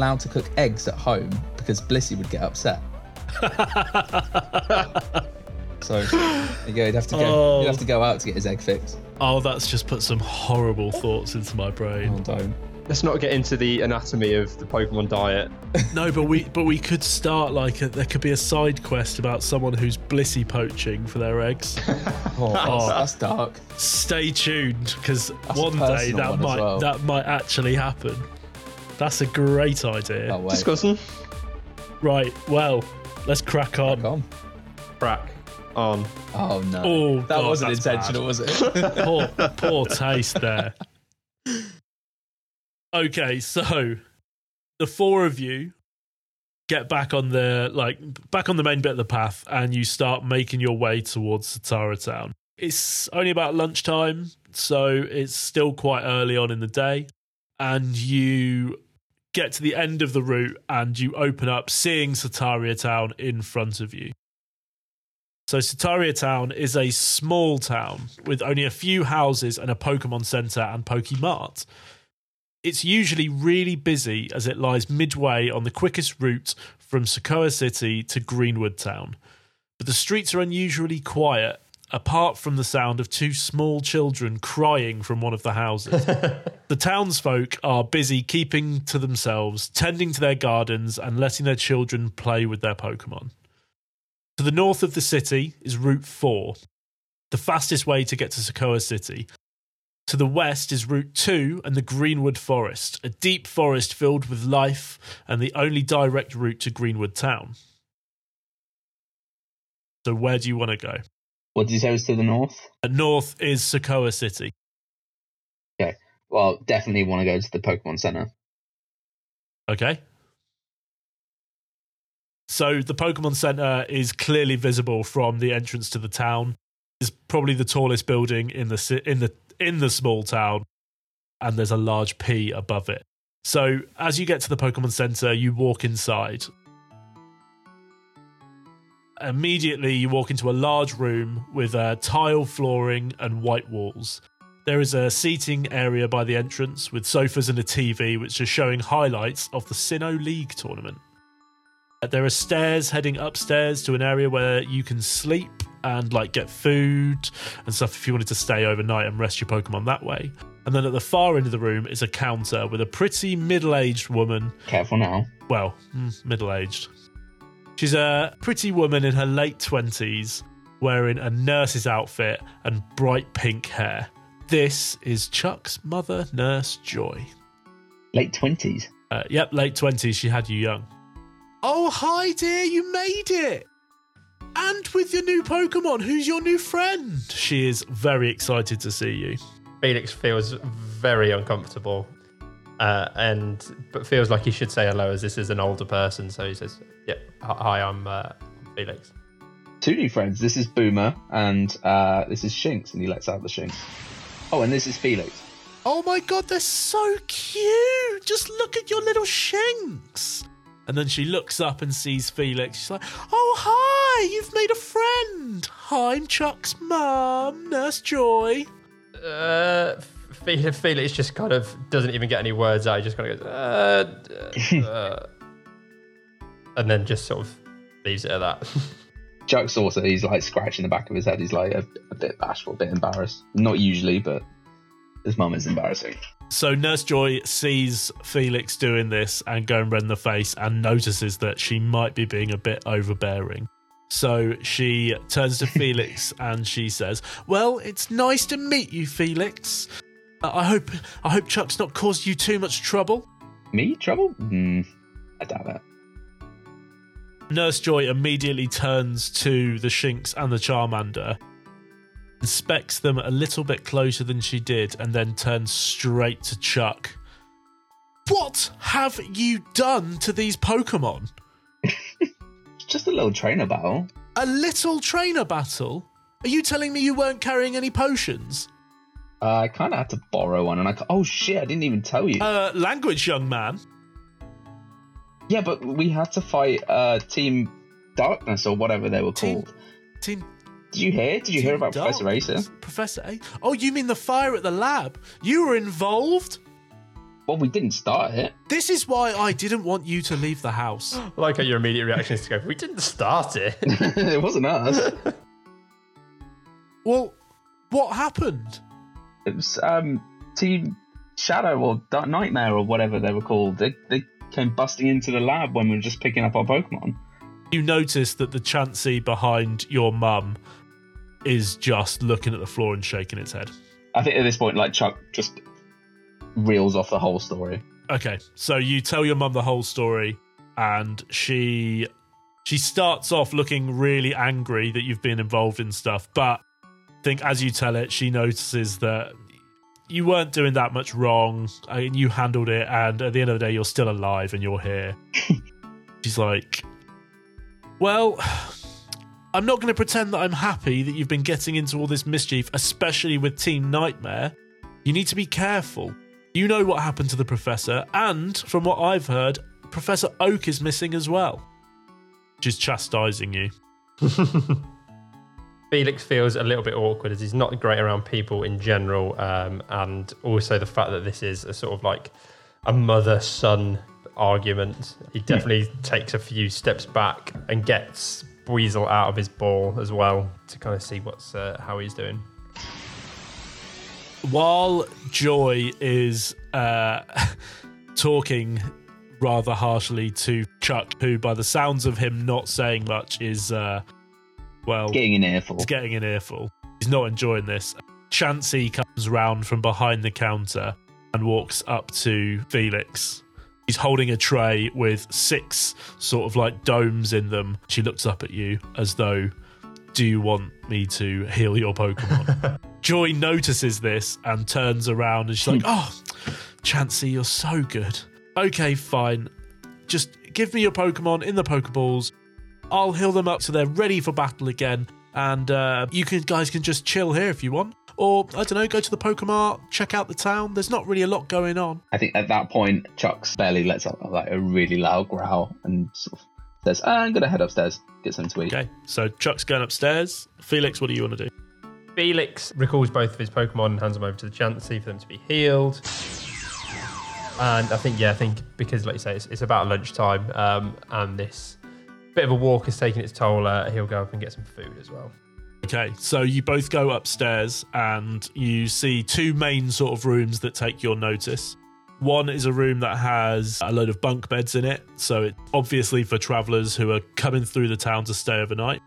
allowed to cook eggs at home because Blissey would get upset. so there you go. He'd have to go. Oh. He'd have to go out to get his egg fix. Oh, that's just put some horrible thoughts into my Oh, brain. don't. Let's not get into the anatomy of the Pokemon diet. No, but we but we could start like a, there could be a side quest about someone who's Blissey poaching for their eggs. Oh, that's, oh. that's dark. Stay tuned because one day that one might well. that might actually happen. That's a great idea. Oh. Discussing. Right, well, let's crack on. Come. Crack. On. Oh no. Oh, that God, wasn't intentional, bad. was it? poor, poor taste there. Okay, so the four of you get back on the like back on the main bit of the path, and you start making your way towards Satara Town. It's only about lunchtime, so it's still quite early on in the day, and you get to the end of the route and you open up, seeing Sataria Town in front of you. So Sataria Town is a small town with only a few houses and a Pokemon Center and Pokemart. It's usually really busy as it lies midway on the quickest route from Sokoa City to Greenwood Town. But the streets are unusually quiet, apart from the sound of two small children crying from one of the houses. the townsfolk are busy keeping to themselves, tending to their gardens, and letting their children play with their Pokemon. To the north of the city is Route 4, the fastest way to get to Sokoa City. To the west is Route 2 and the Greenwood Forest, a deep forest filled with life and the only direct route to Greenwood Town. So, where do you want to go? What did you say was to the north? Uh, North is Sokoa City. Okay. Well, definitely want to go to the Pokemon Center. Okay. So the Pokemon Center is clearly visible from the entrance to the town. It's probably the tallest building in the in the in the small town, and there's a large P above it. So as you get to the Pokemon Center, you walk inside. Immediately, you walk into a large room with uh, tile flooring and white walls. There is a seating area by the entrance with sofas and a TV, which are showing highlights of the Sinnoh League tournament. Uh, There are stairs heading upstairs to an area where you can sleep and like get food and stuff if you wanted to stay overnight and rest your Pokemon that way. And then at the far end of the room is a counter with a pretty middle-aged woman Careful now. well, mm, middle aged. She's a pretty woman in her late 20s wearing a nurse's outfit and bright pink hair. This is Chuck's mother, Nurse Joy. Late 20s. Uh, yep, late 20s, she had you young. Oh, hi, dear, you made it! And with your new Pokemon, who's your new friend? She is very excited to see you. Felix feels very uncomfortable, uh, and but feels like he should say hello as this is an older person. So he says, "Yep, hi, hi, I'm, uh, Felix." Two new friends. This is Boomer and uh, this is Shinx, and he lets out the Shinx. Oh, and this is Felix. Oh my god, they're so cute! Just look at your little Shinx! And then she looks up and sees Felix. She's like, Oh, hi! You've made a friend! Hi, I'm Chuck's mum, Nurse Joy. Uh, Felix just kind of doesn't even get any words out. He just kind of goes, uh, uh, and then just sort of leaves it at that. Chuck's also, he's like scratching the back of his head. He's like a, a bit bashful, a bit embarrassed. Not usually, but his mum is embarrassing. So Nurse Joy sees Felix doing this and going red in the face and notices that she might be being a bit overbearing. So she turns to Felix and she says, "Well, it's nice to meet you, Felix. Uh, I hope I hope Chuck's not caused you too much trouble." Me? Trouble? Hmm. I doubt that. Nurse Joy immediately turns to the Shinx and the Charmander, inspects them a little bit closer than she did, and then turns straight to Chuck. What have you done to these Pokemon? It's just a little trainer battle. A little trainer battle? Are you telling me you weren't carrying any potions? Uh, I kind of had to borrow one, and I oh shit, I didn't even tell you. Uh, language, young man. Yeah, but we had to fight uh, Team Darkness or whatever they were Team- called. Team Did you hear? Did you hear Team about Professor Darkness? Acer? Professor A. Oh, you mean the fire at the lab? You were involved? Well, we didn't start it. This is why I didn't want you to leave the house. like how your immediate reaction is to go, we didn't start it. it wasn't us. Well, what happened? It was um, Team Shadow or Dark Nightmare or whatever they were called. They, they came busting into the lab when we were just picking up our Pokemon. You notice that the Chansey behind your mum is just looking at the floor and shaking its head. I think at this point, like Chuck just reels off the whole story. Okay, so you tell your mum the whole story, and she she starts off looking really angry that you've been involved in stuff, but I think as you tell it, she notices that you weren't doing that much wrong, and you handled it, and at the end of the day, you're still alive and you're here. She's like, "Well." I'm not going to pretend that I'm happy that you've been getting into all this mischief, especially with Team Nightmare. You need to be careful. You know what happened to the professor, and from what I've heard, Professor Oak is missing as well. She's chastising you. Felix feels a little bit awkward as he's not great around people in general, um, and also the fact that this is a sort of like a mother son argument. He definitely takes a few steps back and gets Buizel out of his ball as well to kind of see what's uh, how he's doing. While Joy is uh, talking rather harshly to Chuck, who, by the sounds of him not saying much, is, uh, well, Getting an earful. He's getting an earful. He's not enjoying this. Chansey comes round from behind the counter and walks up to Felix. He's holding a tray with six sort of like domes in them. She looks up at you as though, Do you want me to heal your Pokemon? Joy notices this and turns around and she's like, Oh, Chansey, you're so good. Okay, fine. Just give me your Pokemon in the Pokeballs. I'll heal them up so they're ready for battle again. And uh, you can guys can just chill here if you want. Or, I don't know, go to the Pokemart, check out the town. There's not really a lot going on. I think at that point, Chuck's belly lets out like a really loud growl and sort of says, "Ah, "I'm gonna head upstairs, get something to eat." Okay, so Chuck's going upstairs. Felix, what do you want to do? Felix recalls both of his Pokemon and hands them over to the Chansey for them to be healed. And I think, yeah, I think because, like you say, it's, it's about lunchtime, um, and this bit of a walk is taking its toll. Uh, he'll go up and get some food as well. Okay, so you both go upstairs and you see two main sort of rooms that take your notice. One is a room that has a load of bunk beds in it, so it's obviously for travelers who are coming through the town to stay overnight.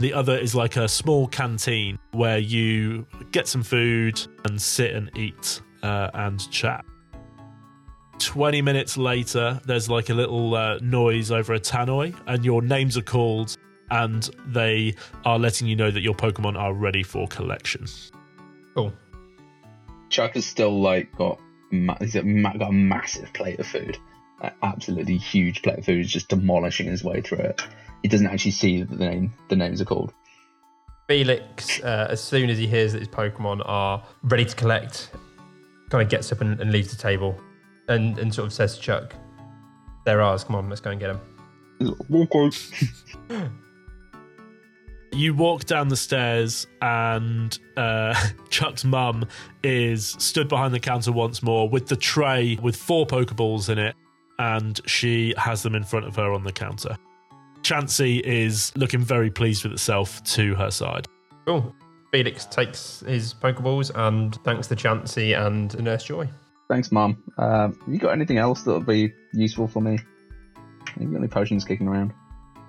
The other is like a small canteen where you get some food and sit and eat uh, and chat. 20 minutes later, there's like a little uh, noise over a tannoy, and your names are called, and they are letting you know that your Pokemon are ready for collection. Cool. Chuck has still like got ma- he's got got a massive plate of food, an absolutely huge plate of food. He's just demolishing his way through it. He doesn't actually see that the name the names are called. Felix, uh, as soon as he hears that his Pokemon are ready to collect, kind of gets up and, and leaves the table and, and sort of says to Chuck, They're ours, come on, let's go and get them. He's like, "Okay." You walk down the stairs, and uh, Chuck's mum is stood behind the counter once more with the tray with four Pokeballs in it, and she has them in front of her on the counter. Chansey is looking very pleased with itself to her side. Cool. Felix takes his Pokeballs and thanks the Chansey and the Nurse Joy. Thanks, Mum. Um, you got anything else that would be useful for me? Got any potions kicking around?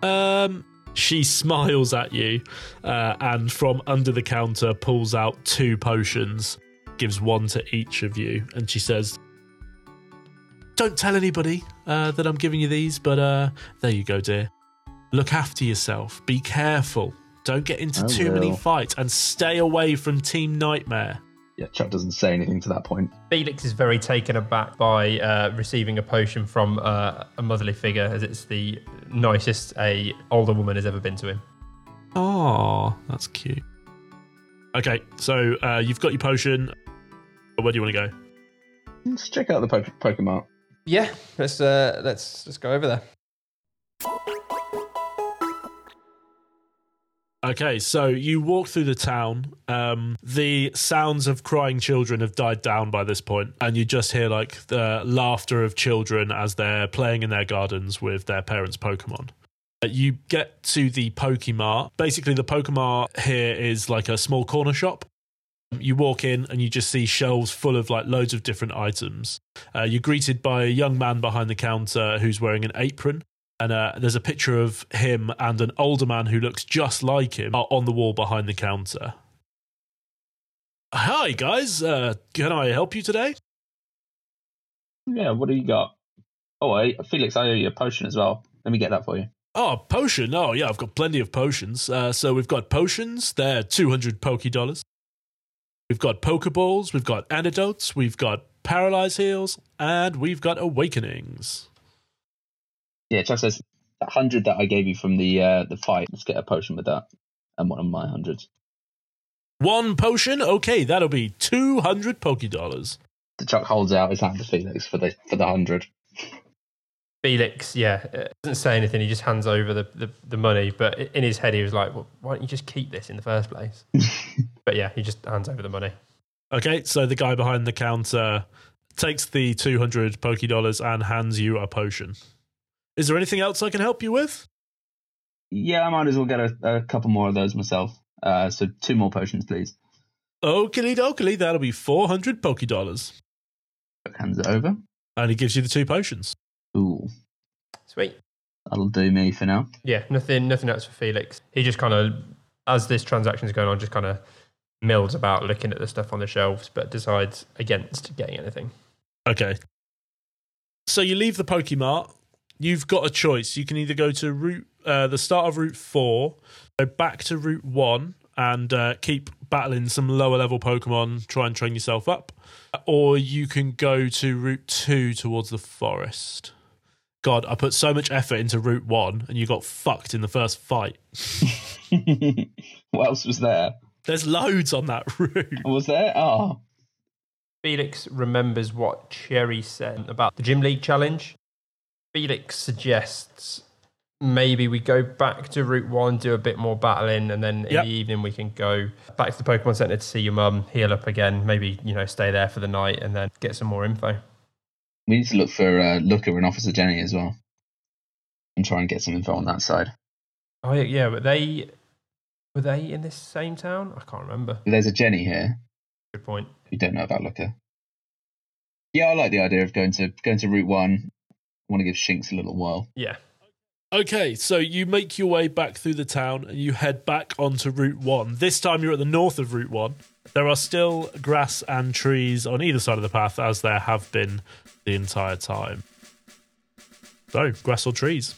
Um, she smiles at you, uh, and from under the counter pulls out two potions, gives one to each of you, and she says, "Don't tell anybody uh, that I'm giving you these, but uh, there you go, dear. Look after yourself. Be careful. Don't get into I too many fights, and stay away from Team Nightmare." Yeah, Chuck doesn't say anything to that point. Felix is very taken aback by uh, receiving a potion from uh, a motherly figure, as it's the nicest a older woman has ever been to him. Oh, that's cute. Okay, so uh, you've got your potion. Where do you want to go? Let's check out the po- Pokemon. Yeah, let's uh, let's let's go over there. Okay, so you walk through the town. Um, the sounds of crying children have died down by this point, and you just hear like the laughter of children as they're playing in their gardens with their parents' Pokemon. Uh, You get to the Pokemart. Basically, the Pokemart here is like a small corner shop. You walk in and you just see shelves full of like loads of different items. Uh, you're greeted by a young man behind the counter who's wearing an apron and uh, there's a picture of him and an older man who looks just like him on the wall behind the counter. Hi, guys. Uh, can I help you today? Yeah, what do you got? Oh, I, Felix, I owe you a potion as well. Let me get that for you. Oh, potion. Oh, yeah, I've got plenty of potions. Uh, so we've got potions. They're 200 Poke Dollars. We've got Pokeballs. We've got antidotes. We've got paralyze heals. And we've got awakenings. Yeah, Chuck says that hundred that I gave you from the uh, the fight. Let's get a potion with that, and one of my hundreds. One potion? Okay, that'll be 200 Poke Dollars. The Chuck holds out his hand to Felix for the for the hundred. Felix, yeah, uh, doesn't say anything. He just hands over the, the, the money, but in his head, he was like, well, "Why don't you just keep this in the first place?" but yeah, he just hands over the money. Okay, so the guy behind the counter takes the 200 Poke Dollars and hands you a potion. Is there anything else I can help you with? Yeah, I might as well get a, a couple more of those myself. Uh, so two more potions, please. Oakley dokley, that'll be 400 Poke Dollars. Hands it over. And he gives you the two potions. Ooh, Sweet. that'll do me for now. Yeah, nothing, nothing else for Felix. He just kind of, as this transaction is going on, just kind of mills about looking at the stuff on the shelves, but decides against getting anything. Okay. So you leave the Pokemart. You've got a choice. You can either go to route uh, the start of Route Four, go back to Route One, and uh, keep battling some lower level Pokemon. Try and train yourself up, or you can go to Route Two towards the forest. God, I put so much effort into Route One, and you got fucked in the first fight. what else was there? There's loads on that route. Was there? Oh, Felix remembers what Cherry said about the Gym League challenge. Felix suggests maybe we go back to Route 1, do a bit more battling, and then in Yep. the evening we can go back to the Pokemon Center to see your mum, heal up again, maybe, you know, stay there for the night and then get some more info. we need to look for uh, Looker and Officer Jenny as well, and try and get some info on that side. Oh, yeah, yeah, but they. Were they in this same town? I can't remember. There's a Jenny here Good point. We don't know about Looker. Yeah, I like the idea of going to going to Route One. I want to give Shinx a little while. Yeah. Okay, so you make your way back through the town and you head back onto Route 1. This time you're at the north of Route 1. There are still grass and trees on either side of the path, as there have been the entire time. So, grass or trees?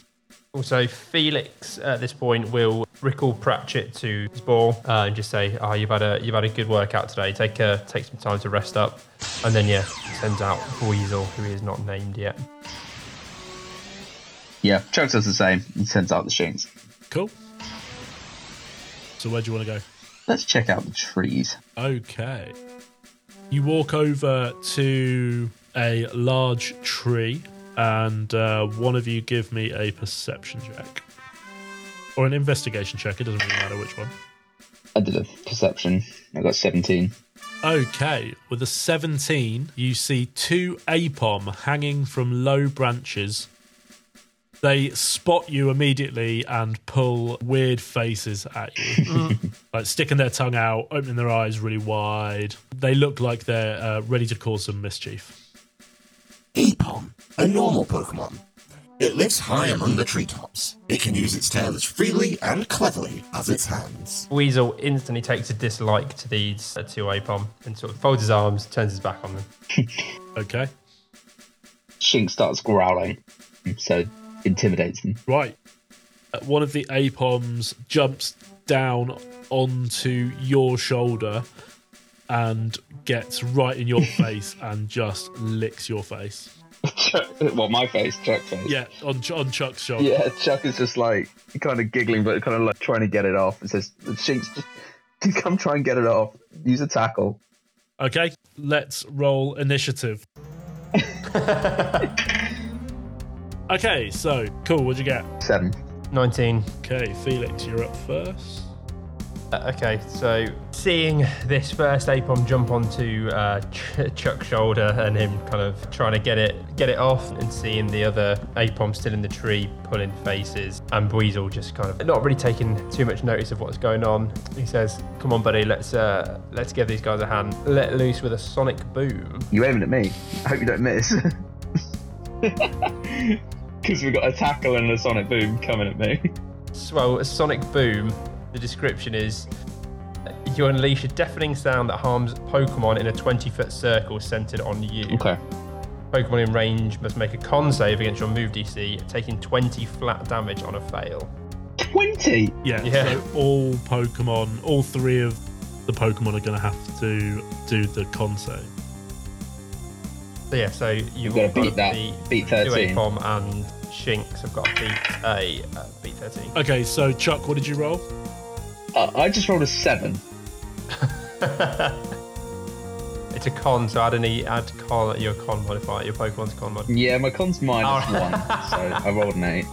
Also, Felix at this point will recall Pratchett to his ball uh, and just say, "Oh, you've had a you've had a good workout today. Take a, take some time to rest up." And then yeah, sends out Buizel, who is not named yet. Yeah, Chuck does the same. He sends out the Shinx. Cool. So, where do you want to go? Let's check out the trees. Okay. You walk over to a large tree, and uh, one of you give me a perception check. Or an investigation check, it doesn't really matter which one. I did a perception. I got 17. Okay, with a 17, you see two Aipom hanging from low branches. They spot you immediately and pull weird faces at you. like sticking their tongue out, opening their eyes really wide. They look like they're uh, ready to cause some mischief. Aipom, a normal Pokemon. It lives high among the treetops. It can use its tail as freely and cleverly as its hands. Buizel instantly takes a dislike to these uh, two Aipom and sort of folds his arms, turns his back on them. Okay, Shinx starts growling, so intimidates them. right. Uh, One of the Aipoms jumps down onto your shoulder and gets right in your face and just licks your face. well, my face, Chuck's face. Yeah, on on Chuck's shoulder. Yeah, Chuck is just like kind of giggling, but kind of like trying to get it off. It says, "Shinx, just come try and get it off. Use a tackle." Okay, let's roll initiative. Okay, so cool. What'd you get? Seven. 19. Okay, Felix, you're up first. Uh, Okay, so seeing this first Aipom jump onto uh, Ch- Chuck's shoulder and him kind of trying to get it get it off, and seeing the other Aipom still in the tree pulling faces, and Buizel just kind of not really taking too much notice of what's going on. He says, "Come on, buddy, let's uh, let's give these guys a hand. Let loose with a sonic boom." You aiming at me? I hope you don't miss. Because we've got a tackle and a sonic boom coming at me. So, well, a sonic boom. The description is you unleash a deafening sound that harms Pokemon in a 20 foot circle centered on you. Okay. Pokemon in range must make a con save against your move DC, taking 20 flat damage on a fail. 20? Yeah, Yeah. so all Pokemon, all three of the Pokemon are going to have to do the con save. So yeah, so you've You've got to beat that. Beat Two 13. Aipom and Shinx have got to beat a uh, beat 13. Okay, so Chuck, what did you roll? Uh, I just rolled a 7. It's a con, so add any add con your con modifier, your Pokemon's con modifier. Yeah, my con's minus Oh. 1, so I rolled an 8.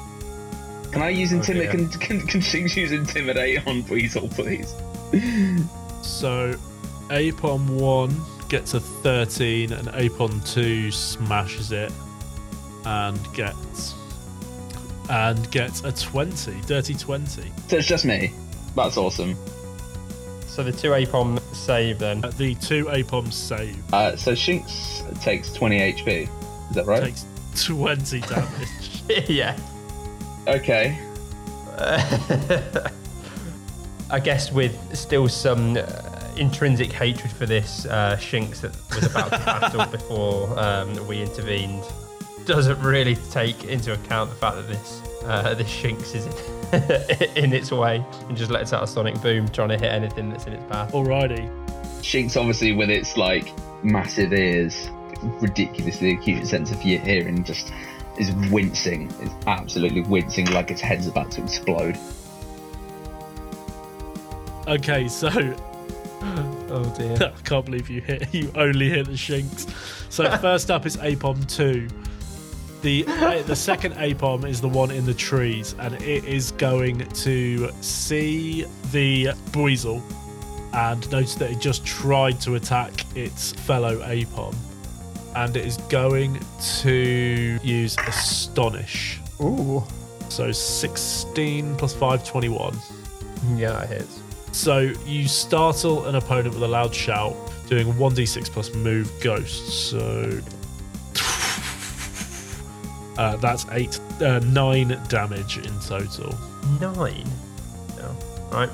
Can I use intimidate? dear. can, can, can Shinx use intimidate on Buizel, please? So Aipom 1 gets a 13 and Aipom 2 smashes it and gets and gets a 20, dirty 20. So it's just me. That's awesome. So the two Aipom save then. Uh, The two Aipoms save Uh, so Shinx takes 20 HP. Is that right? takes 20 damage. yeah. Okay. I guess with still some uh, intrinsic hatred for this uh, Shinx that was about to battle before um, we intervened, doesn't really take into account the fact that this uh, this Shinx is in, in its way and just lets out a sonic boom trying to hit anything that's in its path. Alrighty. Shinx, obviously, with its like massive ears, ridiculously acute sense of hearing, just is wincing. It's absolutely wincing, like its head's about to explode. Okay, so Oh dear. I can't believe you hit. You only hit the Shinx. So first up is Aipom two. The the second Aipom is the one in the trees, and it is going to see the Buizel and notice that it just tried to attack its fellow Aipom, and it is going to use Astonish. Ooh. So 16 plus 5, 21. Yeah, that hits. So you startle an opponent with a loud shout, doing 1d6 plus move ghost. So uh, that's eight, uh, nine damage in total. Nine. No. Right.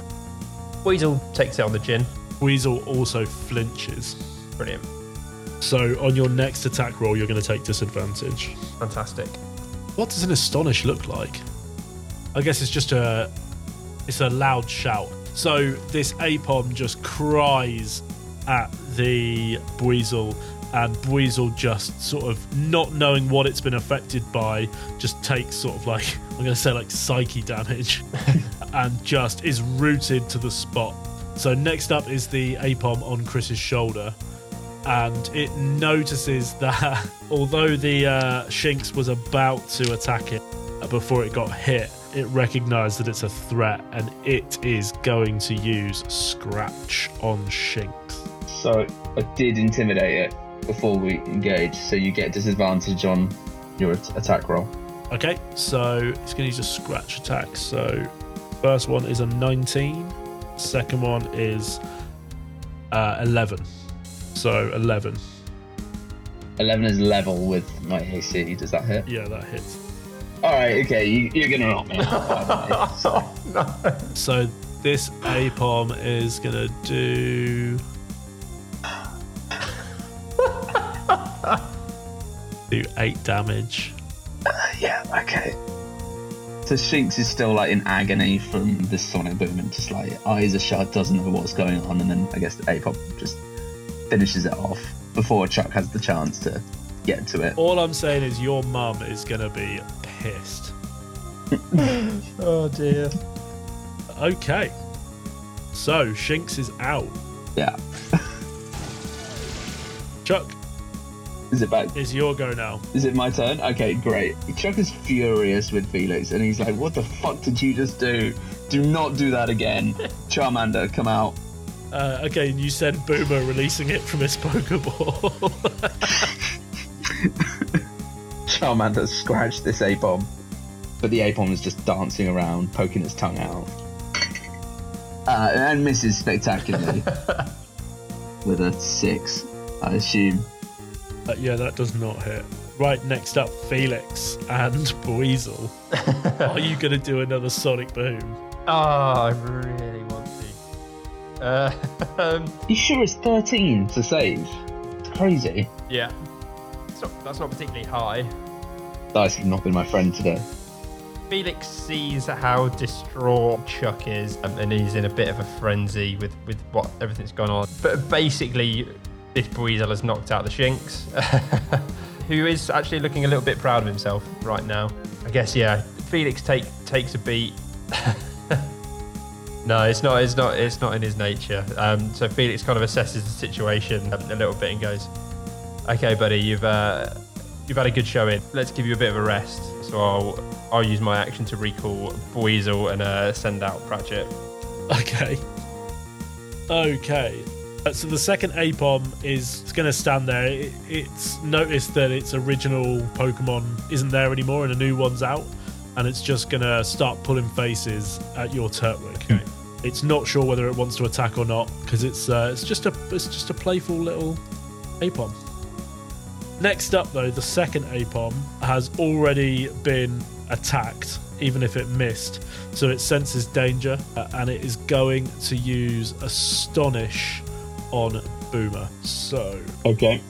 Buizel takes it on the gin. Buizel also flinches. Brilliant. So on your next attack roll, you're going to take disadvantage. Fantastic. What does an astonish look like? I guess it's just a it's a loud shout. So this Aipom just cries at the Buizel and Buizel just sort of not knowing what it's been affected by just takes sort of like I'm going to say like psyche damage and just is rooted to the spot. So next up is the Aipom on Chris's shoulder and it notices that although the uh, Shinx was about to attack it before it got hit, it recognized that it's a threat and it is going to use Scratch on Shinx. So I did intimidate it before we engage, so you get disadvantage on your attack roll. Okay, so it's going to use a Scratch attack. So first one is a 19, second one is uh, 11. So 11. 11 is level with my AC. Does that hit? Yeah, that hits. All right. Okay. You, you're gonna knock me. out, so, So this Apom is going to do. do 8 damage. yeah. Okay. So Shinx is still like in agony from this sonic boom and just like eyes are shut, doesn't know what's going on, and then I guess the Aipom just finishes it off before Chuck has the chance to get to it. All I'm saying is your mum is going to be pissed. Oh dear. Okay. So Shinx is out. Yeah. Chuck. Is it back? It's your go now. Is it my turn? Okay, great. Chuck is furious with Felix, and he's like, "What the fuck did you just do? Do not do that again." Charmander, come out. Uh, okay, you said Boomer releasing it from his Pokeball. Charmander scratched this Aipom, but the Aipom is just dancing around, poking its tongue out, uh, and misses spectacularly with a six, I assume. Uh, yeah, that does not hit. Right, next up, Felix and Buizel. Are you going to do another Sonic Boom? Oh, I really want to. Uh, um, You sure it's thirteen to save? It's crazy. yeah. It's not, that's not particularly high. Dice have not been my friend today. Felix sees how distraught Chuck is, and he's in a bit of a frenzy with, with what everything's gone on. But basically, this Buizel has knocked out the Shinx, who is actually looking a little bit proud of himself right now. I guess, yeah. Felix take takes a beat. no, it's not. It's not. It's not in his nature. Um, so Felix kind of assesses the situation um, a little bit and goes, "Okay, buddy, you've uh, you've had a good showing. Let's give you a bit of a rest. So I'll I'll use my action to recall Buizel and uh, send out Pratchett. Okay. Okay. Uh, So the second Aipom is going to stand there. It, it's noticed that its original Pokemon isn't there anymore and a new one's out, and it's just going to start pulling faces at your Turtwig. It's not sure whether it wants to attack or not because it's uh, it's just a it's just a playful little Aipom. Next up, though, the second Aipom has already been attacked, even if it missed. So it senses danger uh, and it is going to use Astonish on Boomer. So Okay.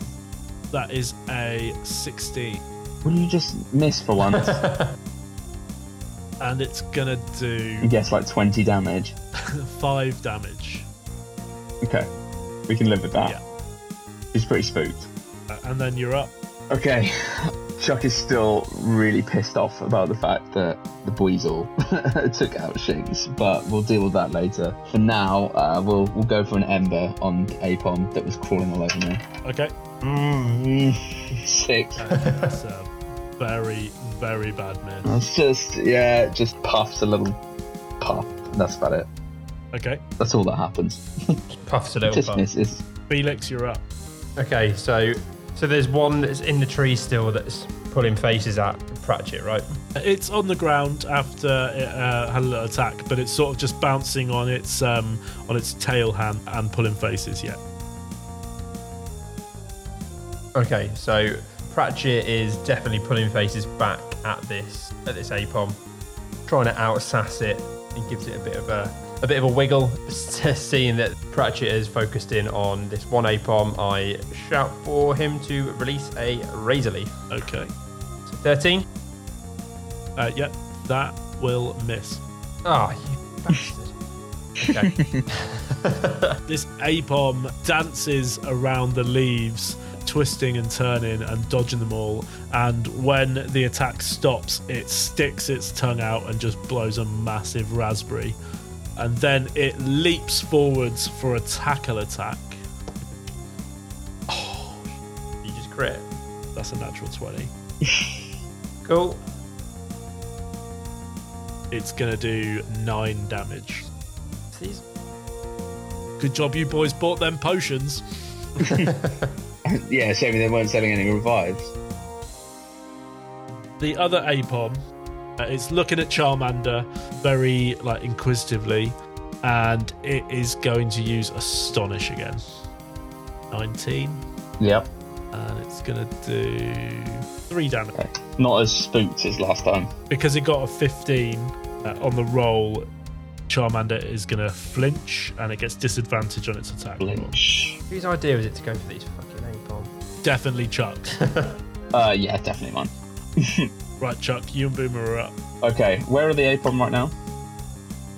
that is a 16. Will you just miss for once? And it's going to do guess like 20 damage. 5 damage. Okay. We can live with that. Yeah. He's pretty spooked. Uh, And then you're up. Okay. Chuck is still really pissed off about the fact that the Buizel took out Shinx, but we'll deal with that later. For now, uh, we'll we'll go for an Ember on Aipom that was crawling all over me. Okay. Mm, six. That's a very, very bad miss. It's just, yeah, it just puffs a little puff. And That's about it. Okay. That's all that happens. Puffs a little just puff. misses. Felix, you're up. Okay, so so there's one that's in the tree still that's pulling faces at Pratchett, right? It's on the ground after it uh, had a little attack, but it's sort of just bouncing on its um, on its tail hand and pulling faces. Yeah. Okay, so Pratchett is definitely pulling faces back at this at this Aipom, trying to outsass it and gives it a bit of a a bit of a wiggle. Seeing that Pratchett is focused in on this one Aipom, I shout for him to release a Razor Leaf. Okay. So 13. Uh, yeah, that will miss. Ah, you bastard. Okay. This Aipom dances around the leaves, twisting and turning and dodging them all. And when the attack stops, it sticks its tongue out and just blows a massive raspberry. And then it leaps forwards for a tackle attack. Oh, you just crit. That's a natural 20. Cool. It's going to do 9 damage. These Good job you boys bought them potions. yeah, shame they weren't selling any revives. The other Aipom uh, is looking at Charmander very like inquisitively, and it is going to use Astonish again. 19, Yep. and it's going to do 3 damage. Okay. Not as spooked as last time. Because it got a 15 uh, on the roll, Charmander is going to flinch and it gets disadvantage on its attack. Lynch. whose idea was it to go for these fucking Aipom? Definitely Chuck's. Uh, yeah, definitely mine. right, Chuck, you and Boomer are up. Okay, where are the Aipom right now?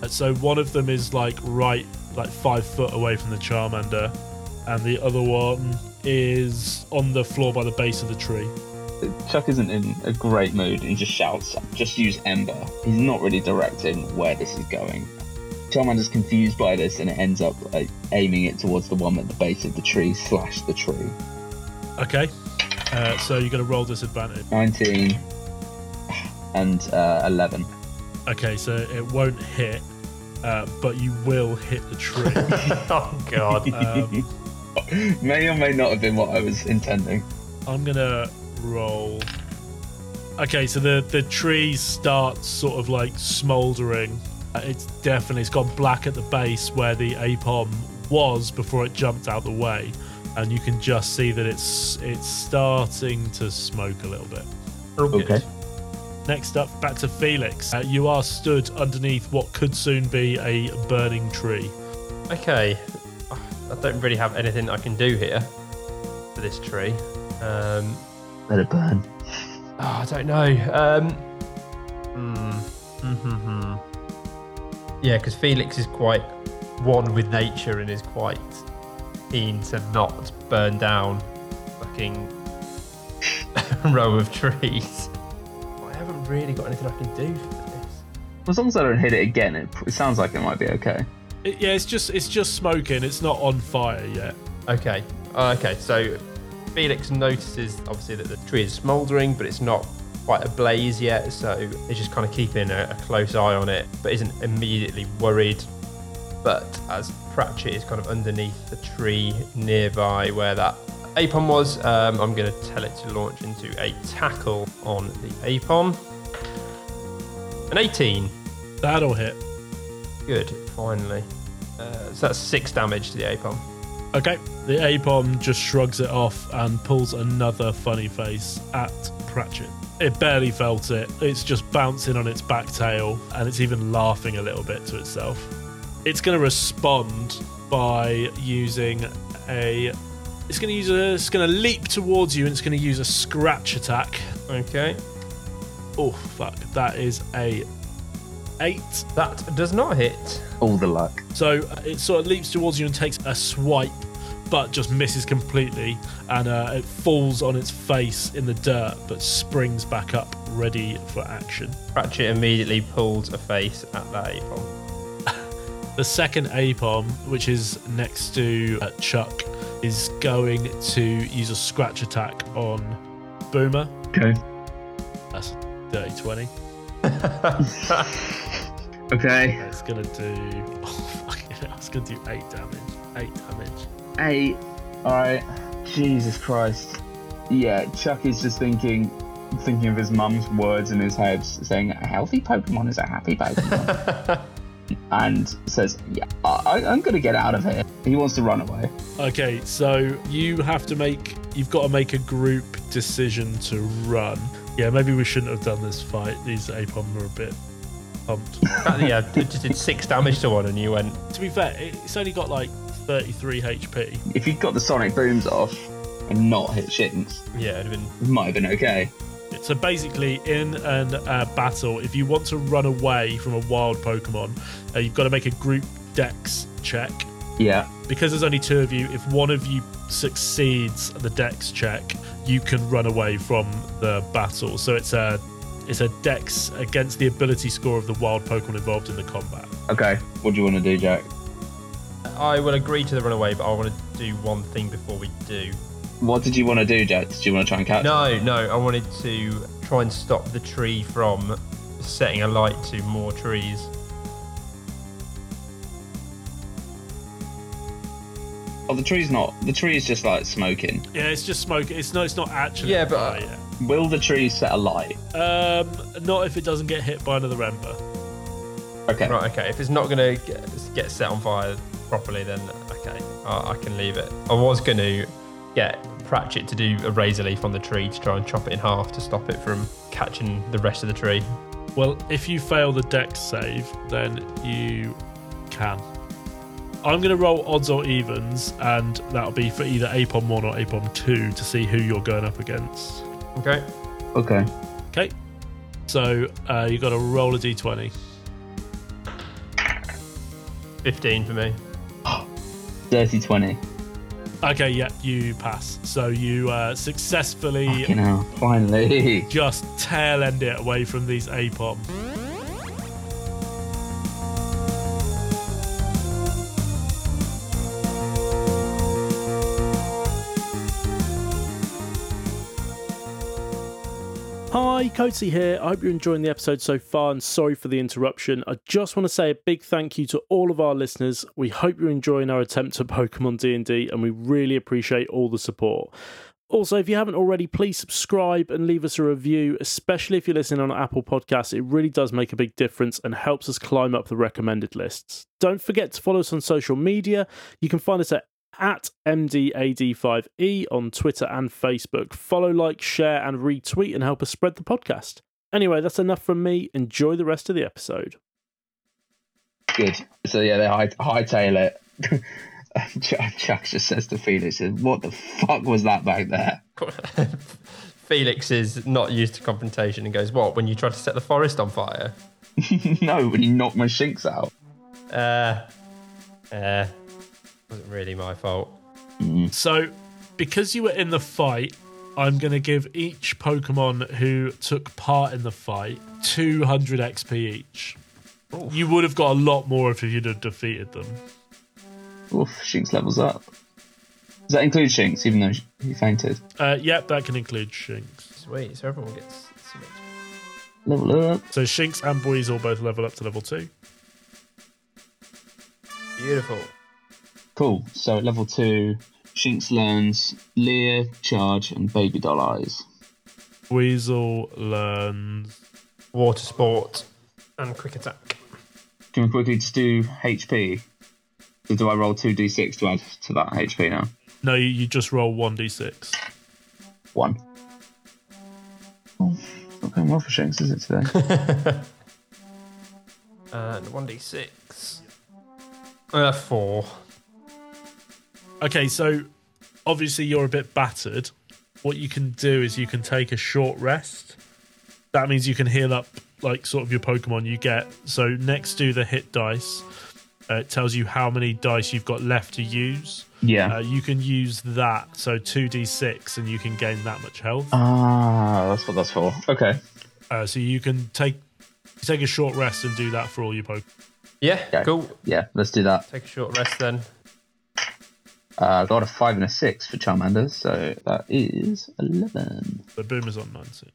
Uh, So one of them is like right, like five foot away from the Charmander, and the other one is on the floor by the base of the tree. Chuck isn't in a great mood and he just shouts, just use Ember. He's not really directing where this is going. Charmander's confused by this and it ends up like, aiming it towards the one at the base of the tree slash the tree. Okay, Uh, so you're going to roll disadvantage. 19 and uh, 11. Okay, so it won't hit, uh, but you will hit the tree. oh god. Um, may or may not have been what I was intending. I'm gonna roll. Okay, so the the tree starts sort of like smouldering. Uh, It's definitely it's gone black at the base where the Aipom was before it jumped out of the way, and you can just see that it's it's starting to smoke a little bit. Okay. Next up, back to Felix. Uh, you are stood underneath what could soon be a burning tree. Okay. I don't really have anything I can do here for this tree. Um, Let it burn. oh, I don't know. Um, hmm. Hmm. Yeah, because Felix is quite one with nature and is quite keen to not burn down fucking row of trees. I haven't really got anything I can do for this. As long as I don't hit it again, it, it sounds like it might be okay. It- yeah, it's just it's just smoking. It's not on fire yet. Okay. Uh, okay. So Felix notices obviously that the tree is smouldering, but it's not quite ablaze yet. So he's just kind of keeping a, a close eye on it, but isn't immediately worried. But as Pratchett is kind of underneath the tree nearby where that Aipom was, um, I'm going to tell it to launch into a tackle on the Aipom. An 18. That'll hit. Good. Finally. Uh, so that's six damage to the Aipom. Okay. The Aipom just shrugs it off and pulls another funny face at Pratchett. It barely felt it. It's just bouncing on its back tail and it's even laughing a little bit to itself. It's going to respond by using a. It's going to use a. It's going to leap towards you and it's going to use a scratch attack. Okay. Oh fuck! That is a eight. That does not hit. All the luck. So uh, it sort of leaps towards you and takes a swipe, but just misses completely, and uh, it falls on its face in the dirt, but springs back up, ready for action. Pratchett immediately pulls a face at that Aipom. The second Aipom, which is next to uh, Chuck, is going to use a scratch attack on Boomer. Okay. That's dirty twenty. Okay. It's gonna do. Oh fucking hell! It's gonna do eight damage. Eight damage. Eight. Alright. Jesus Christ. Yeah, Chuck is just thinking thinking of his mum's words in his head, saying a healthy Pokemon is a happy Pokemon. and says, Yeah, I, I'm gonna get out of here. He wants to run away. Okay, so you have to make you've got to make a group decision to run. Yeah, maybe we shouldn't have done this fight. These Aipom were a bit pumped. Yeah, it just did six damage to one, and you went. to be fair, it's only got like 33 HP. If you'd got the sonic booms off and not hit Shinx, Yeah, it'd have been. it might have been okay. So basically, in an uh, battle, if you want to run away from a wild Pokemon, uh, you've got to make a group Dex check. Yeah. Because there's only two of you, if one of you succeeds the Dex check, you can run away from the battle. So it's a it's a Dex against the ability score of the wild Pokemon involved in the combat. Okay. What do you want to do, Jack? I will agree to the runaway, but I want to do one thing before we do. What did you want to do, Jack? Did you want to try and catch? No, no, I wanted to try and stop the tree from setting alight to more trees. Oh, the tree's not. The tree is just like smoking. Yeah, it's just smoke. It's not. It's not actually. Yeah, but- fire yet. Will the tree set alight? um, not if it doesn't get hit by another Ember. Okay. Right, okay. If it's not going to get, get set on fire properly, then okay, I, I can leave it. I was going to get Pratchett to do a razor leaf on the tree to try and chop it in half to stop it from catching the rest of the tree. Well, if you fail the Dex save, then you can. I'm going to roll odds or evens, and that'll be for either Aipom 1 or Aipom 2 to see who you're going up against. Okay. Okay. Okay. So uh, you got to roll a d20. 15 for me. Dirty twenty. Okay, yeah, you pass. So you uh, successfully Fucking hell. Finally. just tail end it away from these Aipom. Hi, Coatsy here. I hope you're enjoying the episode so far and sorry for the interruption. I just want to say a big thank you to all of our listeners. We hope you're enjoying our attempt at Pokemon D&D and we really appreciate all the support. Also, if you haven't already, please subscribe and leave us a review, especially if you're listening on Apple Podcasts. It really does make a big difference and helps us climb up the recommended lists. Don't forget to follow us on social media. You can find us at at MDAD5E E on Twitter and Facebook. Follow, like, share, and retweet and help us spread the podcast. Anyway, that's enough from me. Enjoy the rest of the episode. Good. So yeah, they high hightail it. Chuck, Chuck just says to Felix, "What the fuck was that back there?" Felix is not used to confrontation and goes, "What? When you tried to set the forest on fire?" no, when he knocked my Shinx out. Uh, uh, wasn't really my fault. So, because you were in the fight, I'm going to give each Pokemon who took part in the fight 200 XP each. You would have got a lot more if you'd have defeated them. Oof, Shinx levels up. Does that include Shinx, even though he fainted? Uh, yep, that can include Shinx. Sweet. So everyone gets. some XP. Level up. So Shinx and Buizel both level up to level two. Beautiful. Cool. So at level two, Shinx learns Leer, Charge, and Baby Doll Eyes. Weasel learns. Water sport and quick attack. Can we quickly just do HP? So do I roll two d6 to add to that HP now? No, you, you just roll 1d6. One. Oh, it's not going well for Shinx, is it today? And one d six. Uh, four. Okay, so obviously you're a bit battered. What you can do is you can take a short rest. That means you can heal up like sort of your Pokemon you get. So next to the hit dice, uh, it tells you how many dice you've got left to use. yeah. Uh, you can use that, so 2d6, and you can gain that much health. Ah, that's what that's for. Okay. Uh, so you can take take a short rest and do that for all your Pokemon. Yeah, Okay. cool. Yeah, let's do that. Take a short rest then. Uh, got a five and a six for Charmander, so that is eleven. The boom is on 19.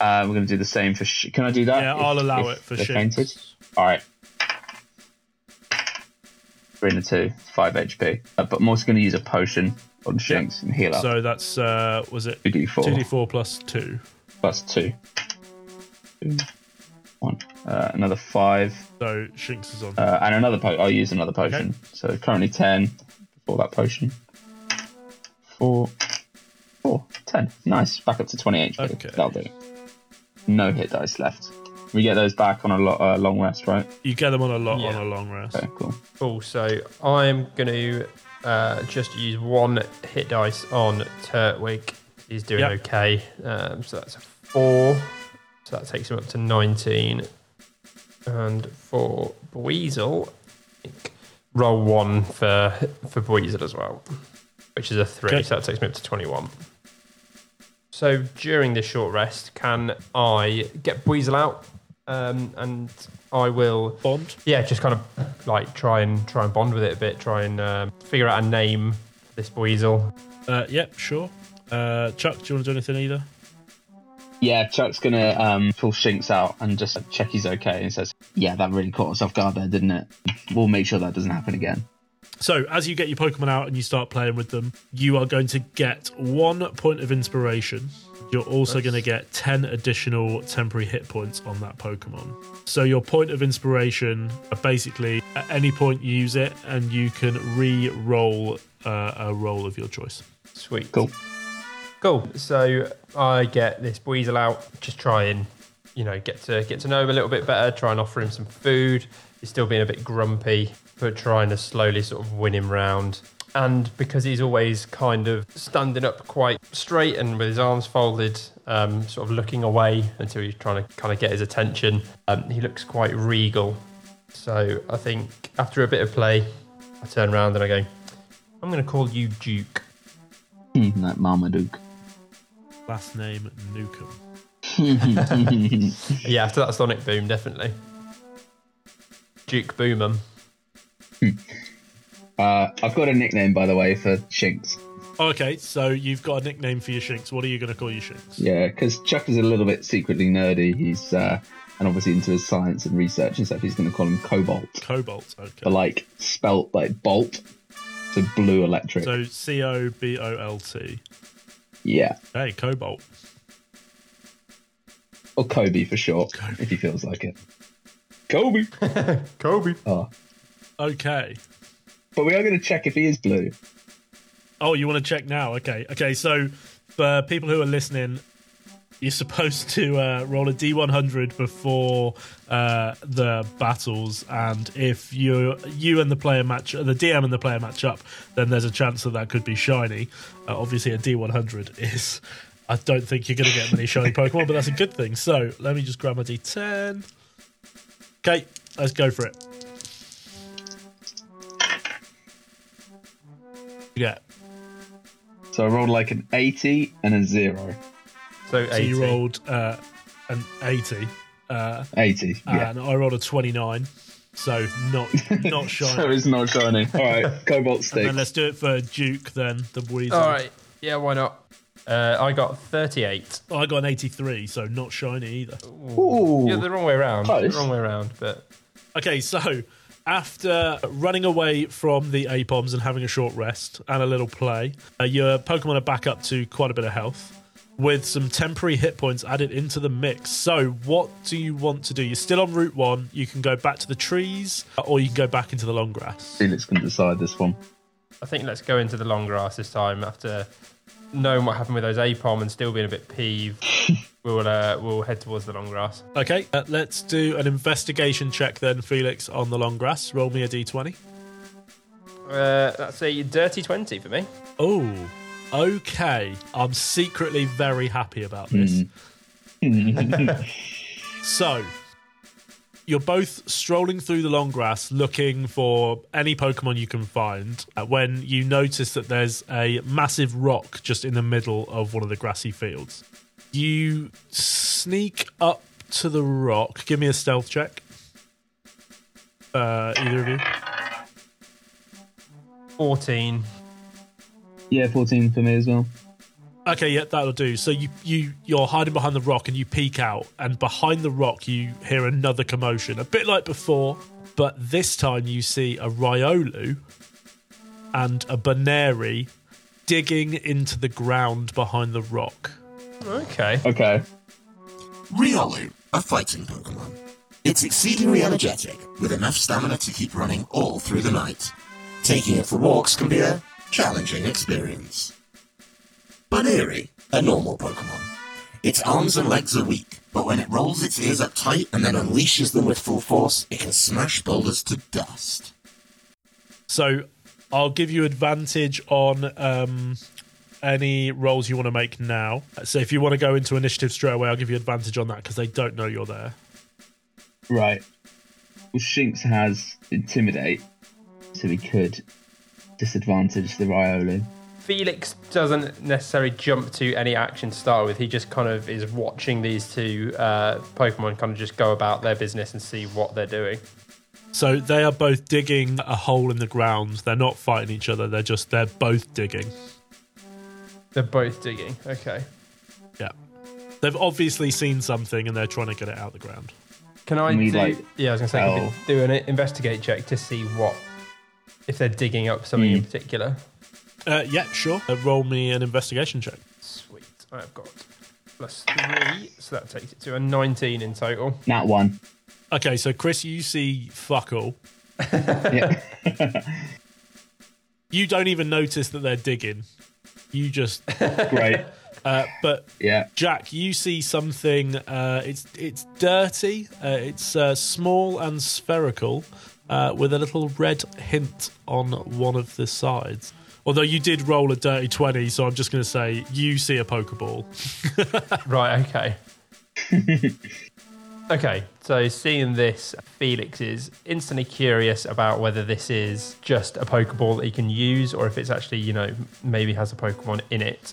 Uh, we're going to do the same for. Sh- Can I do that? Yeah, if- I'll allow it for fainted? All right. Three and a two, five HP. Uh, but I'm also going to use a potion on Shinx and heal up. So that's uh, was it 2d4 2d4 plus two. plus two. Two, One. Uh, another five. So Shinx is on. Uh, and another po- I'll use another potion. So currently 10 for that potion. Four. Four. 10. Nice. Back up to 20 HP. Okay. That'll do. No hit dice left. We get those back on a lo- uh, long rest, right? You get them on a lot Yeah. on a long rest. Okay, cool. Cool. So I'm going to uh, just use one hit dice on Turtwig. He's doing Yep. okay. Um, so that's a four. So that takes him up to 19. And for Weasel, I think roll one for for Weasel as well, which is a three. Okay. So that takes me up to 21. So during this short rest, can I get Weasel out? Um, and I will Bond. yeah, just kind of like try and try and bond with it a bit. Try and um, figure out a name for this weasel. Uh, yep, sure. Uh, Chuck, do you want to do anything either? Yeah, Chuck's gonna um, pull Shinx out and just check he's okay and says, Yeah, that really caught us off guard there, didn't it? We'll make sure that doesn't happen again. So, as you get your Pokemon out and you start playing with them, you are going to get one point of inspiration. You're also going to get 10 additional temporary hit points on that Pokemon. So, your point of inspiration, uh, basically, at any point, you use it and you can re roll uh, a roll of your choice. Sweet. Cool. Cool. So I get this weasel out. Just try and you know get to get to know him a little bit better. Try and offer him some food. He's still being a bit grumpy, but trying to slowly sort of win him round. And because he's always kind of standing up quite straight and with his arms folded, um, sort of looking away until you're trying to kind of get his attention, um, he looks quite regal. So I think after a bit of play, I turn around and I go, I'm going to call you Duke. Like Marmaduke. Last name Newcomb. Yeah, after that Sonic Boom, definitely. Duke Boomum. uh, I've got a nickname, by the way, for Shinx. Okay, so you've got a nickname for your Shinx. What are you going to call your Shinx? Yeah, because Chuck is a little bit secretly nerdy. He's uh, and obviously into his science and research and stuff. He's going to call him Cobalt, Cobalt. Okay. but like spelt like bolt, so blue electric. So C O B O L T. yeah, Hey, Cobalt. or Kobe for short, Kobe. if he feels like it. Kobe. Kobe. Oh, Okay. but we are going to check if he is blue. Oh, you want to check now? Okay. Okay. So for people who are listening, you're supposed to uh, roll a d100 before uh, the battles, and if you you and the player match, the DM and the player match up, then there's a chance that that could be shiny. Uh, obviously, a d100 is. I don't think you're going to get many shiny Pokemon, but that's a good thing. So let me just grab my d10. Okay, let's go for it. Yeah. So I rolled like an 80 and a zero. So, So 80. you rolled uh, an 80, uh, 80. Yeah. and I rolled a 29. So not not shiny. so shiny. it's not shiny. All right, Cobalt and stick. then let's do it for Duke then, the Weasel. All right. Yeah, why not? Uh, I got 38. I got an 83, so not shiny either. Ooh. Yeah, the wrong way around. Close. The wrong way around, but Okay, so after running away from the Aipoms and having a short rest and a little play, uh, your Pokemon are back up to quite a bit of health with some temporary hit points added into the mix. So, what do you want to do? You're still on Route 1. You can go back to the trees or you can go back into the long grass. Felix can decide this one. I think let's go into the long grass this time after knowing what happened with those Aipom and still being a bit peeved. we'll uh, we'll head towards the long grass. Okay, uh, let's do an investigation check then, Felix, on the long grass. Roll me a d20. Uh, that's a dirty 20 for me. Oh, okay. I'm secretly very happy about this. so, you're both strolling through the long grass looking for any Pokemon you can find uh, when you notice that there's a massive rock just in the middle of one of the grassy fields. You sneak up to the rock. Give me a stealth check. Uh, either of you. 14. Yeah, 14 for me as well. Okay, yeah, that'll do. So you you you're hiding behind the rock and you peek out, and behind the rock you hear another commotion, a bit like before, but this time you see a Riolu and a Buneary digging into the ground behind the rock. Okay. Okay. Riolu, a fighting Pokemon. It's exceedingly energetic, with enough stamina to keep running all through the night. Taking it for walks can be a challenging experience. Buneary, a normal Pokemon. Its arms and legs are weak, but when it rolls its ears up tight and then unleashes them with full force, it can smash boulders to dust. So I'll give you advantage on um, any rolls you want to make now. So if you want to go into initiative straight away, I'll give you advantage on that because they don't know you're there. Right. Well, Shinx has Intimidate, so he could disadvantage the Riolu. Felix doesn't necessarily jump to any action to start with. He just kind of is watching these two uh, Pokemon kind of just go about their business and see what they're doing. So they are both digging a hole in the ground. They're not fighting each other. They're just they're both digging. They're both digging. Okay. Yeah. They've obviously seen something and they're trying to get it out of the ground. Can I Can do? like, yeah, I was gonna say can we tell- do an investigate check to see what if they're digging up something in Hmm. particular. Uh, yeah, sure. Uh, roll me an investigation check. Sweet. I've got plus three, so that takes it to a 19 in total. That one. Okay, so Chris, you see fuck all. Yeah. You don't even notice that they're digging. You just. Great. Uh, but Yeah. Jack, you see something. Uh, it's it's dirty. Uh, it's uh, small and spherical, uh, with a little red hint on one of the sides. Although you did roll a dirty twenty, so I'm just going to say you see a pokeball. Right, okay. okay, so seeing this, Felix is instantly curious about whether this is just a Pokeball that he can use or if it's actually, you know, maybe has a Pokemon in it.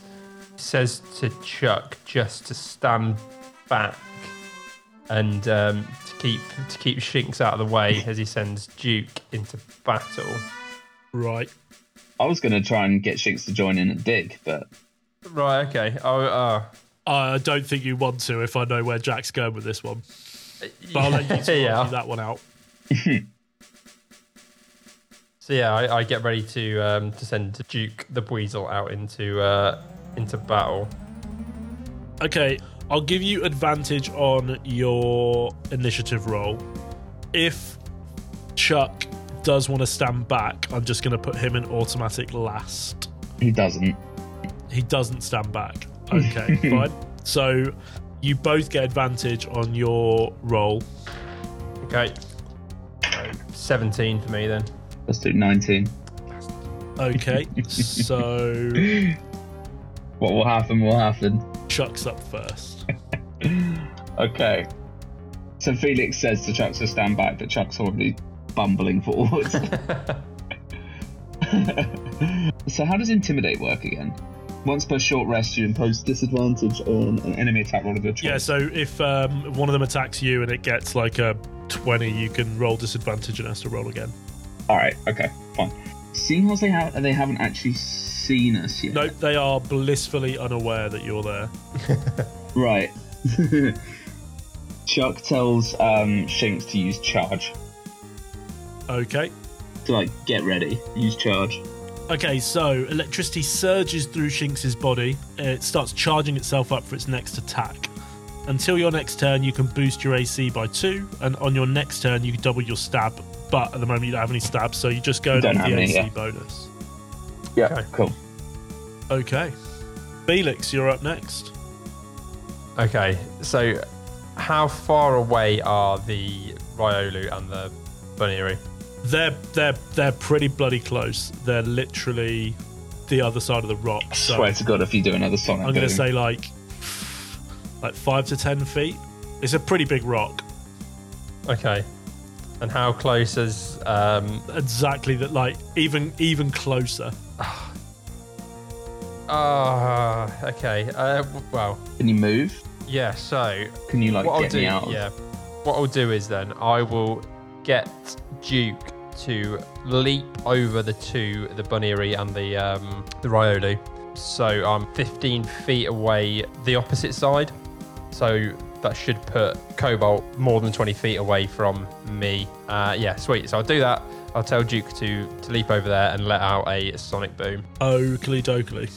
He says to Chuck just to stand back and um, keep to keep Shinx out of the way as he sends Duke into battle. Right. I was going to try and get Shinx to join in and dig, but Right. Okay. Oh. Uh, I don't think you want to if I know where Jack's going with this one. But I'll let you yeah. that one out. So yeah, I, I get ready to um, to send Duke the Weasel out into uh, into battle. Okay, I'll give you advantage on your initiative roll. If Chuck does want to stand back, I'm just going to put him in automatic last. he doesn't. He doesn't stand back. Okay, fine. So you both get advantage on your roll. Okay. So, Seventeen for me then. Let's do 19. Okay, so What will happen will happen. Chuck's up first. Okay. So Felix says to Chuck to stand back, but Chuck's already bumbling forwards. so how does intimidate work again? Once per short rest, you impose disadvantage on an enemy attack roll of your choice. Yeah, so if um, one of them attacks you and it gets like a 20, you can roll disadvantage and has to roll again. All right. Okay. Fine. Seeing as they have they haven't actually seen us yet. Nope, they are blissfully unaware that you're there. Right. Chuck tells um, Shinx to use charge. Okay. To like get ready, use charge. Okay, so electricity surges through Shinx's body. It starts charging itself up for its next attack. Until your next turn, you can boost your AC by two, and on your next turn, you can double your stab. But at the moment, you don't have any stabs, so you just go Don't with the any, AC yeah. bonus. Yeah. Okay. Cool. Okay. Felix, you're up next. Okay. So, how far away are the Riolu and the Buneary? They're they're they're pretty bloody close. They're literally the other side of the rock. I So swear to God, if you do another Sonic, I'm going to say like like five to ten feet. It's a pretty big rock. Okay. And how close is um Exactly that. Like even even closer. ah okay. Uh well, Can you move? Yeah, so Can you like what I'll get do me out? of- yeah. What I'll do is then I will get Duke to leap over the two, the Buneary and the um the Riolu. So I'm 15 feet away the opposite side. So that should put Cobalt more than 20 feet away from me. Uh, yeah, sweet. So I'll do that. I'll tell Duke to, to leap over there and let out a sonic boom. Oakley dokley.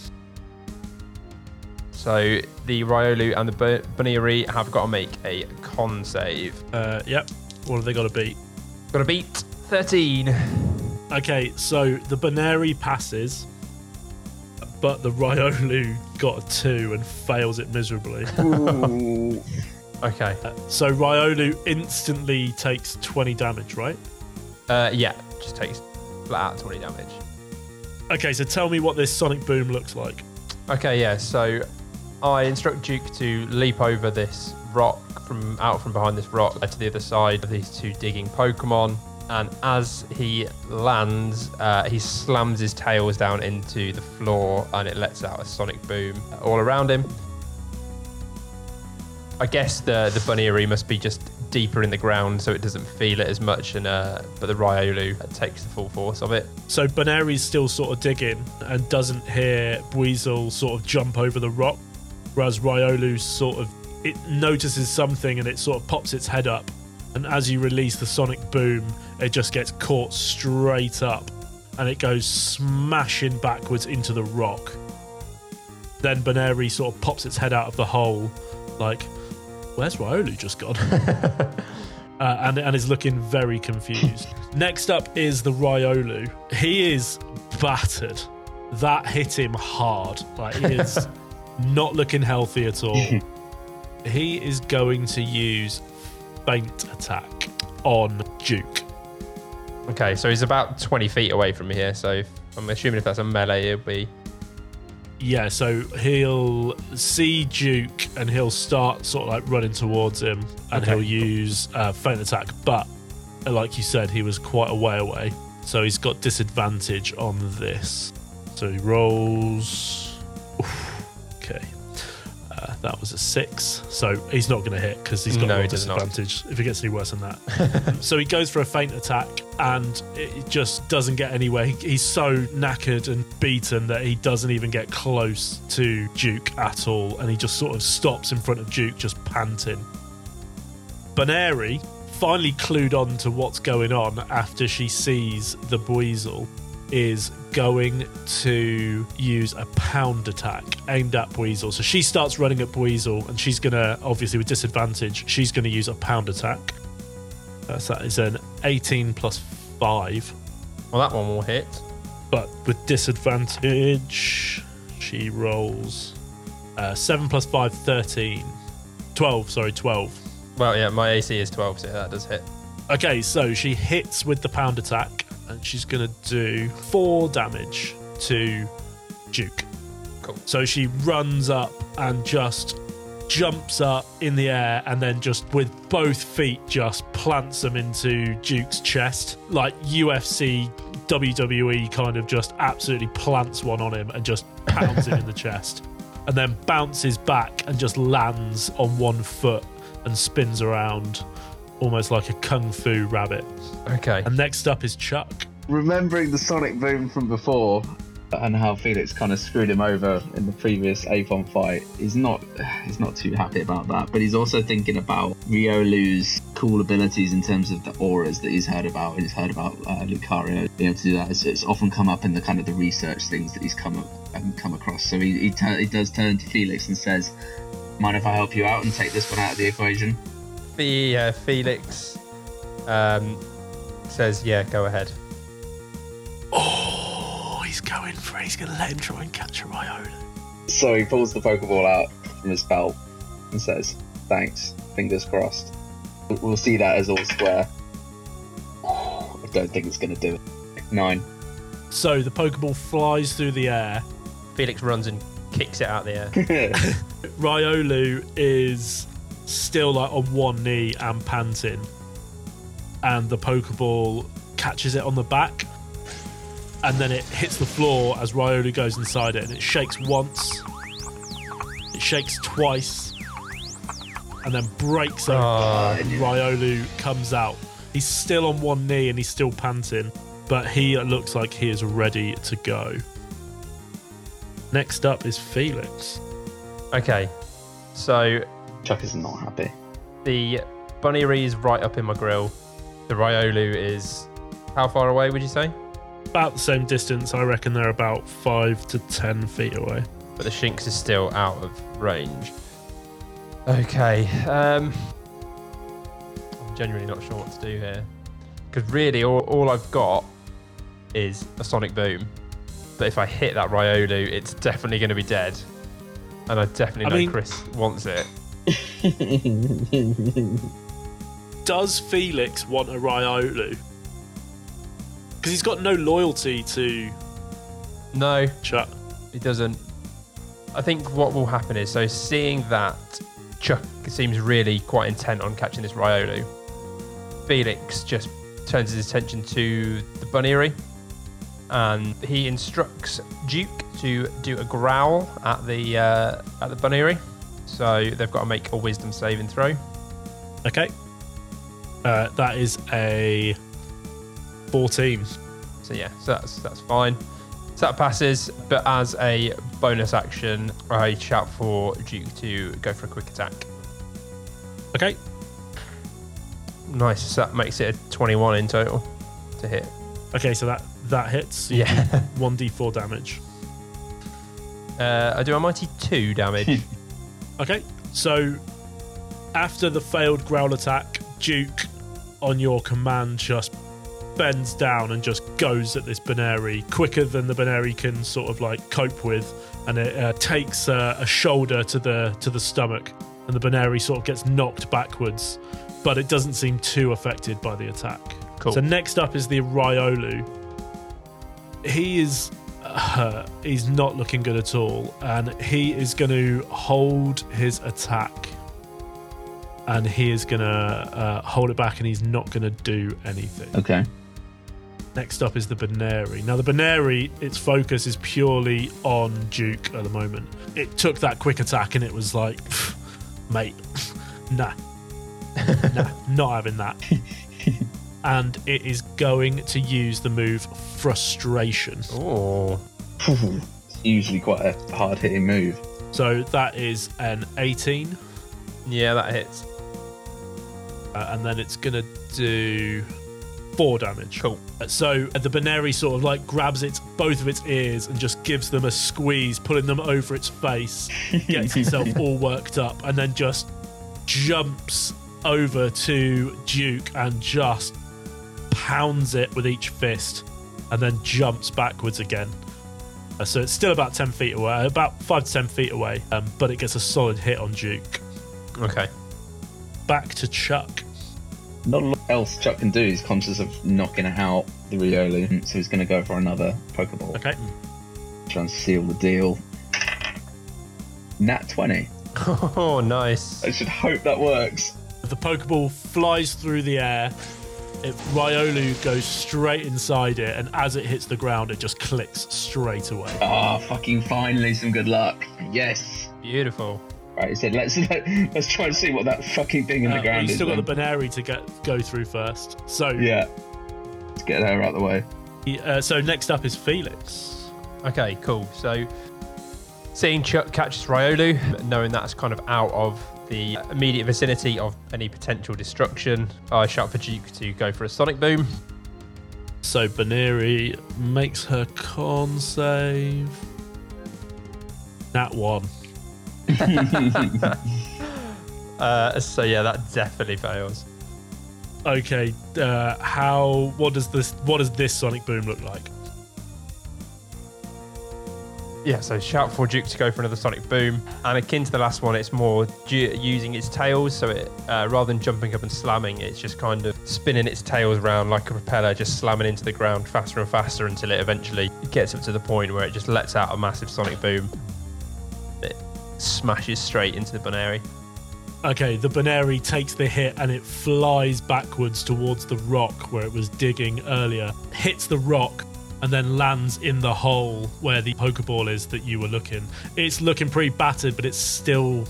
So the Riolu and the Bu- Buneary have got to make a con save. Uh, yep. What have they got to beat? Got to beat 13. Okay, so the Buneary passes, but the Riolu got a two and fails it miserably. Okay. so Riolu instantly takes 20 damage, right? Uh, yeah, just takes flat out 20 damage. Okay, so tell me what this sonic boom looks like. Okay, yeah. So I instruct Duke to leap over this rock from out from behind this rock to the other side of these two digging Pokemon. And as he lands, uh, he slams his tails down into the floor and it lets out a sonic boom all around him. I guess the the Buneary must be just deeper in the ground, so it doesn't feel it as much. And uh, but the Riolu takes the full force of it. So Buneary's still sort of digging and doesn't hear Weasel sort of jump over the rock, whereas Riolu sort of it notices something and it sort of pops its head up, and as you release the sonic boom, it just gets caught straight up, and it goes smashing backwards into the rock. Then Buneary sort of pops its head out of the hole, like, "Where's Riolu just gone?" uh, and, and is looking very confused. Next up is the Riolu. He is battered. That hit him hard. Like he is not looking healthy at all. he is going to use feint attack on Duke. Okay, so he's about 20 feet away from me here. So if, I'm assuming if that's a melee, it'll be. Yeah, so he'll see Duke and he'll start sort of like running towards him and Okay. he'll use uh, feint attack. But uh, like you said, he was quite a way away. So he's got disadvantage on this. So he rolls. Oof, okay. Uh, That was a six. So he's not going to hit because he's got No, he disadvantage if it gets any worse than that. so he goes for a feint attack and it just doesn't get anywhere. He, he's so knackered and beaten that he doesn't even get close to Duke at all. And he just sort of stops in front of Duke, just panting. Buneary finally clued on to what's going on after she sees the Buizel is going to use a pound attack aimed at Buizel. So she starts running at Buizel and she's going to, obviously with disadvantage, she's going to use a pound attack. Uh, so that is an 18 plus 5. Well, that one will hit. But with disadvantage, she rolls uh, 7 plus 5, 13. 12, sorry, 12. Well, yeah, my AC is 12, so that does hit. Okay, so she hits with the pound attack, and she's gonna do four damage to Duke. Cool. So she runs up and just jumps up in the air, and then just with both feet just plants them into Duke's chest, like UFC, WWE kind of just absolutely plants one on him and just pounds him in the chest, and then bounces back and just lands on one foot and spins around almost like a kung fu rabbit. Okay. And next up is Chuck. Remembering the sonic boom from before and how Felix kind of screwed him over in the previous Aipom fight, he's not he's not too happy about that. But he's also thinking about Riolu's cool abilities in terms of the auras that he's heard about. And he's heard about uh, Lucario being able to do that. It's, it's often come up in the kind of the research things that he's come up and come across. So he he, tur- he does turn to Felix and says, "Mind if I help you out and take this one out of the equation?" The uh, Felix um, says, "Yeah, go ahead." Oh, he's going for it. He's going to let him try and catch a Riolu. So he pulls the Pokeball out from his belt and says, Thanks, fingers crossed. We'll see that as all square. I don't think it's going to do it. Nine. So the Pokeball flies through the air. Felix runs and kicks it out the air. Riolu is still like on one knee and panting. And the Pokeball catches it on the back. And then it hits the floor as Riolu goes inside it. And it shakes once. It shakes twice. And then breaks open. Oh, and Riolu comes out. He's still on one knee and he's still panting, but he looks like he is ready to go. Next up is Felix. okay. So Chuck is not happy. the Bunny is right up in my grill. The Riolu is how far away would you say? About the same distance, I reckon they're about five to ten feet away. But the Shinx is still out of range. Okay. Um, I'm genuinely not sure what to do here. Because really, all, all I've got is a Sonic Boom. But if I hit that Riolu, it's definitely going to be dead. And I definitely I know mean- Chris wants it. Does Felix want a Riolu? Because he's got no loyalty to No, Chuck. It doesn't. I think what will happen is so seeing that Chuck seems really quite intent on catching this Riolu, Felix just turns his attention to the Buneary and he instructs Duke to do a growl at the uh, at the Buneary. So they've got to make a wisdom saving throw. Okay. Uh, that is a 14. So yeah, so that's that's fine. So that passes, but as a bonus action, I shout for Duke to go for a quick attack. Okay. Nice. So that makes it a 21 in total to hit. Okay, so that that hits. Yeah. 1d4 damage. Uh, I do a mighty two damage. Okay, so after the failed growl attack, Duke, on your command, just bends down and just goes at this Buneary quicker than the Buneary can sort of like cope with, and it uh, takes uh, a shoulder to the to the stomach, and the Buneary sort of gets knocked backwards, but it doesn't seem too affected by the attack. Cool. So next up is the Riolu. He is uh, he's not looking good at all, and he is going to hold his attack, and he is going to uh, hold it back, and he's not going to do anything. Okay. Next up is the Buneary. Now, the Buneary, its focus is purely on Duke at the moment. It took that quick attack and it was like, mate, nah, nah, not having that. And it is going to use the move Frustration. Oh, It's usually quite a hard hitting move. So that is an 18, yeah, that hits. uh, and then it's going to do four damage. Cool. So the Buneary sort of like grabs its both of its ears and just gives them a squeeze, pulling them over its face, gets itself all worked up, and then just jumps over to Duke and just pounds it with each fist, and then jumps backwards again. Uh, so it's still about ten feet away, about five to ten feet away, um, but it gets a solid hit on Duke. Okay. Back to Chuck. Not a lot else Chuck can do. He's conscious of knocking out the Riolu, so he's going to go for another Pokeball. Okay. Try and seal the deal. Nat 20. Oh, nice. I should hope that works. The Pokeball flies through the air. It, Riolu goes straight inside it, and as it hits the ground, it just clicks straight away. Ah, fucking finally some good luck. Yes. Beautiful. Right, he said, let's let, let's try and see what that fucking thing in Uh, the ground we've is. still got then. the Buneary to get go through first. So, Yeah. Let's get her out of the way. uh, so next up is Felix. Okay, cool. So, seeing Chuck catches Riolu, knowing that's kind of out of the immediate vicinity of any potential destruction, I shout for Duke to go for a Sonic Boom. So Buneary makes her con save. Nat one. Uh, so yeah, that definitely fails. Okay. Uh, how? What does this? What does this Sonic Boom look like? Yeah, so shout for Duke to go for another Sonic Boom. And akin to the last one, it's more du- using its tails. So it, uh, rather than jumping up and slamming, it's just kind of spinning its tails around like a propeller, just slamming into the ground faster and faster until it eventually gets up to the point where it just lets out a massive Sonic Boom. It smashes straight into the Buneary. Okay, the Buneary takes the hit and it flies backwards towards the rock where it was digging earlier, hits the rock, and then lands in the hole where the Pokeball is that you were looking. It's looking pretty battered, but it's still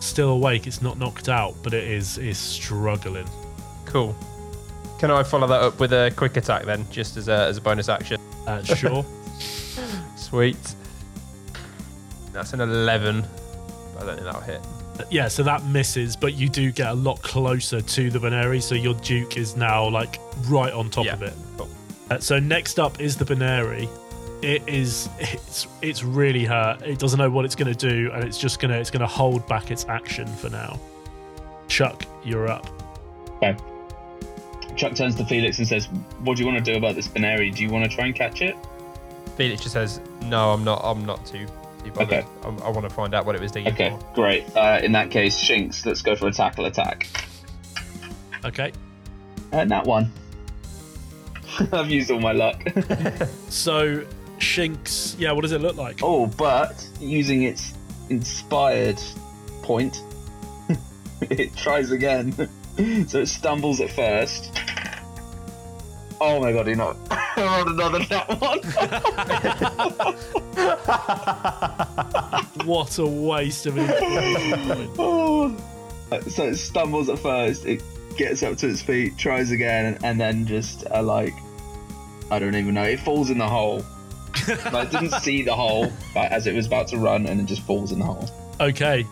still awake. It's not knocked out, but it is is struggling. Cool. Can I follow that up with a quick attack then, just as a, as a bonus action? Uh, sure. Sweet. That's an 11. I don't think that'll hit. yeah, so that misses, but you do get a lot closer to the Buneary, so your Duke is now like right on top Yeah, of it. cool. Uh, so next up is the Buneary. It is it's it's really hurt. It doesn't know what it's going to do, and it's just gonna it's gonna hold back its action for now. Chuck, you're up. Okay. Chuck turns to Felix and says, What do you want to do about this Buneary? Do you want to try and catch it? Felix just says, "No, I'm not. I'm not too, too. Okay. I'm, I want to find out what it was digging Okay, for." great. Uh, in that case, Shinx, let's go for a tackle attack. Okay. Uh, Nat 1. I've used all my luck. So Shinx, yeah, what does it look like? oh, but using its inspired point, it tries again. so it stumbles at first. Oh my god, he not. I rolled another that one. What a waste of point. Oh. So it stumbles at first, it gets up to its feet, tries again, and then just uh, like I don't even know. It falls in the hole. I didn't see the hole but as it was about to run, and it just falls in the hole. Okay,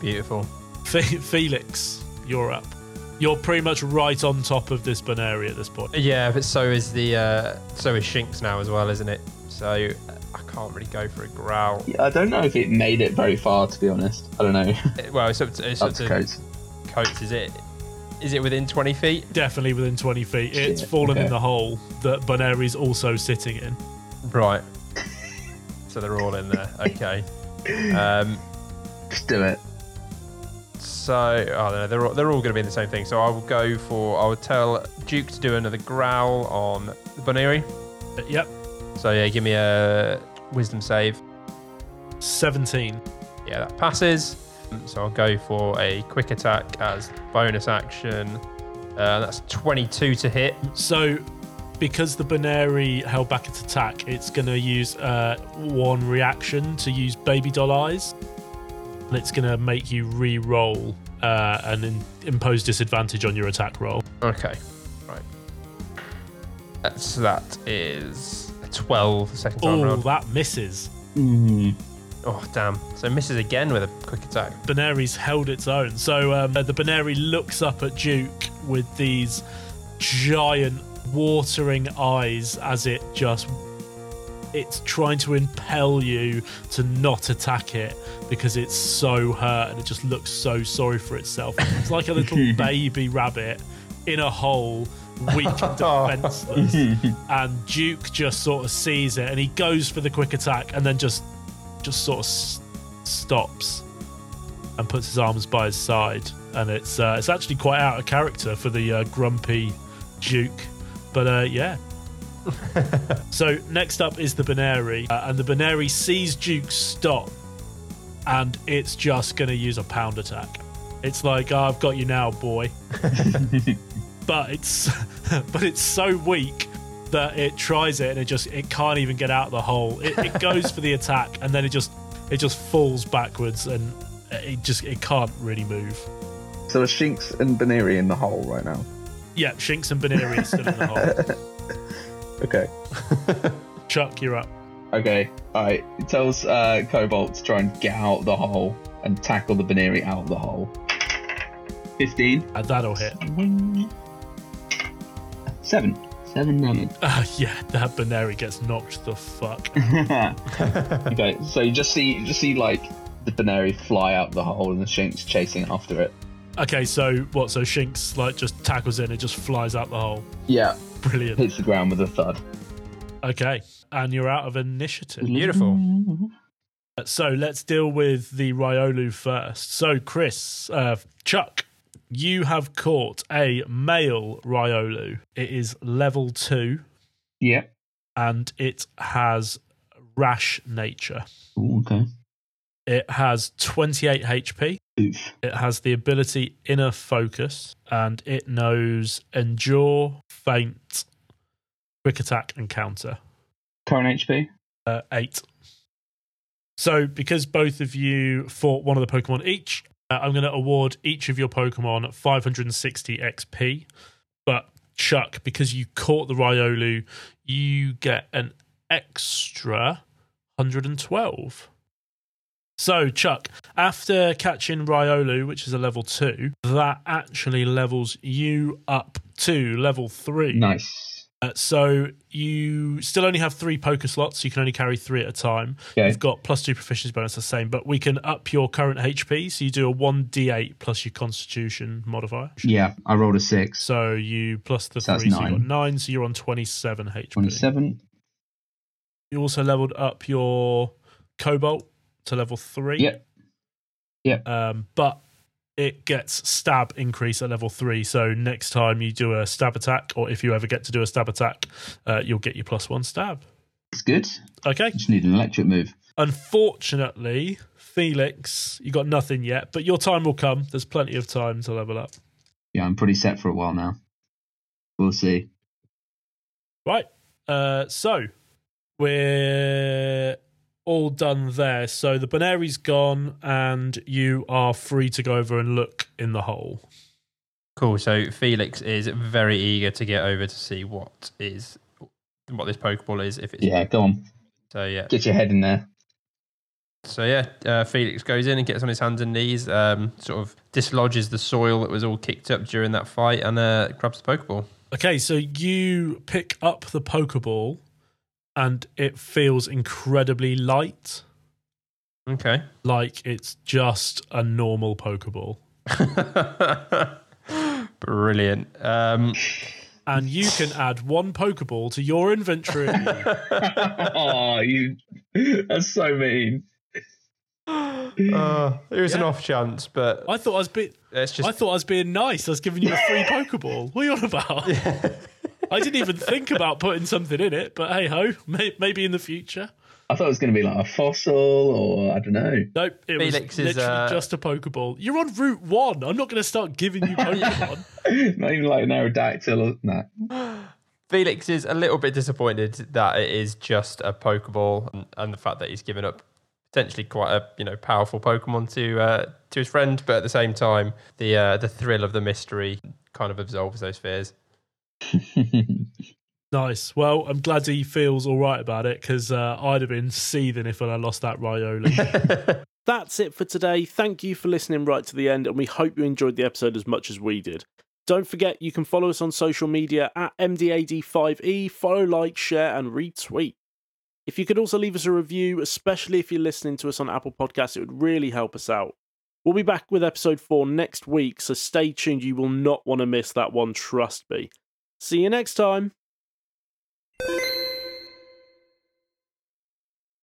Beautiful. Fe- Felix, you're up. You're pretty much right on top of this Buneary at this point. Yeah, but so is the uh, so is Shinx now as well, isn't it? So I can't really go for a growl. Yeah, I don't know if it made it very far, to be honest. I don't know. Uh, Well, it's up to, it's up Up to to Coates. Coates. Is it? Is it within twenty feet? Definitely within 20 feet. It's Shit, fallen in the hole that Buneary's also sitting in. Right. so they're all in there. Okay. Um, Just do it. So, oh no, they're all, they're all going to be in the same thing. So I will go for I will tell Duke to do another growl on the Buneary. Yep, So yeah, give me a wisdom save. 17. Yeah, that passes. So I'll go for a quick attack as bonus action. Uh, that's 22 to hit. So because the Buneary held back its attack, it's going to use uh, one reaction to use Baby Doll Eyes. And it's going to make you re roll uh, and in- impose disadvantage on your attack roll. Okay, right. So that is a 12 the second time Oh, round. that misses. Oh, damn. So misses again with a quick attack. Buneary's held its own. So um, the Buneary looks up at Duke with these giant watering eyes as it just it's trying to impel you to not attack it because it's so hurt and it just looks so sorry for itself. It's like a little baby rabbit in a hole, weak and defenseless. and Duke just sort of sees it and he goes for the quick attack and then just just sort of s- stops and puts his arms by his side, and it's uh, it's actually quite out of character for the uh, grumpy Duke. But uh, yeah. so next up is the Buneary, uh, and the Buneary sees Duke stop, and it's just going to use a pound attack. It's like, oh, I've got you now, boy. but it's but it's so weak that it tries it and it just it can't even get out of the hole. It, it goes for the attack and then it just it just falls backwards and it just it can't really move. So are Shinx and Buneary in the hole right now? Yeah, Shinx and Buneary are still in the hole. Okay. Chuck, you're up. Okay. Alright. It tells uh, Cobalt to try and get out of the hole and tackle the Buneary out of the hole. 15. Uh, that'll hit. 7. 7 damage. Uh, yeah, that Buneary gets knocked the fuck. okay, so you just see you just see like the Buneary fly out the hole and the Shinx chasing after it. Okay, so what? So Shinx like just tackles it and it just flies out the hole. Yeah. Brilliant. Hits the ground with a thud. Okay, and you're out of initiative. Beautiful. So let's deal with the Riolu first. So, Chris, uh, Chuck, you have caught a male Riolu. It is level two Yeah. and it has rash nature. Ooh, okay. It has 28 HP. Oof. It has the ability Inner Focus and it knows Endure, Feint, Quick Attack, and Counter. Current HP? uh, eight. So, because both of you fought one of the Pokemon each, uh, I'm going to award each of your Pokemon 560 XP. But Chuck, because you caught the Riolu, you get an extra 112. So, Chuck, after catching Riolu, which is a level two, that actually levels you up to level three. Nice. Uh, so you still only have three poker slots. You can only carry three at a time. Okay. You've got plus two proficiency bonus, the same, but we can up your current HP. So you do a one d8 plus your Constitution modifier. Yeah, I rolled a 6. So you plus the So three, so you got nine. So you're on twenty-seven HP. 27. You also leveled up your Cobalt to level three. Yep. Yep. Um, but it gets stab increase at level three. So next time you do a stab attack, or if you ever get to do a stab attack, uh, you'll get your plus one stab. It's good. Okay. Just need an electric move. Unfortunately, Felix, you got nothing yet, but your time will come. There's plenty of time to level up. Yeah, I'm pretty set for a while now. We'll see. Right. Uh, so we're all done there. So the Buneary's gone, and you are free to go over and look in the hole. Cool. So Felix is very eager to get over to see what is what this Pokeball is. If it's Yeah, go on. so, yeah. Get your head in there. So yeah, uh, Felix goes in and gets on his hands and knees, um, sort of dislodges the soil that was all kicked up during that fight, and uh, grabs the Pokeball. Okay, so you pick up the Pokeball, and it feels incredibly light, Okay. like it's just a normal Pokeball. Brilliant. Um, And you can add one Pokeball to your inventory. oh, you. That's so mean. uh, there is an Yeah. off chance, but I thought I was being, it's just I thought I was being nice. I was giving you a free Pokeball. What are you on about? I didn't even think about putting something in it, but hey ho, may, maybe in the future. I thought it was going to be like a fossil or I don't know. Nope, it Felix was is, literally uh, just a Pokeball. You're on Route One. I'm not going to start giving you Pokemon. Not even like an Aerodactyl or that. Felix is a little bit disappointed that it is just a Pokeball and, and the fact that he's given up potentially quite a you know powerful Pokemon to uh, to his friend, but at the same time, the uh, the thrill of the mystery kind of absolves those fears. Nice. Well, I'm glad he feels all right about it because uh, I'd have been seething if I lost that Riolu. That's it for today. Thank you for listening right to the end, and we hope you enjoyed the episode as much as we did. Don't forget, you can follow us on social media at MDAD5E, follow, like, share, and retweet. If you could also leave us a review, especially if you're listening to us on Apple Podcasts, it would really help us out. We'll be back with episode 4 next week, so stay tuned. You will not want to miss that one, trust me. See you next time.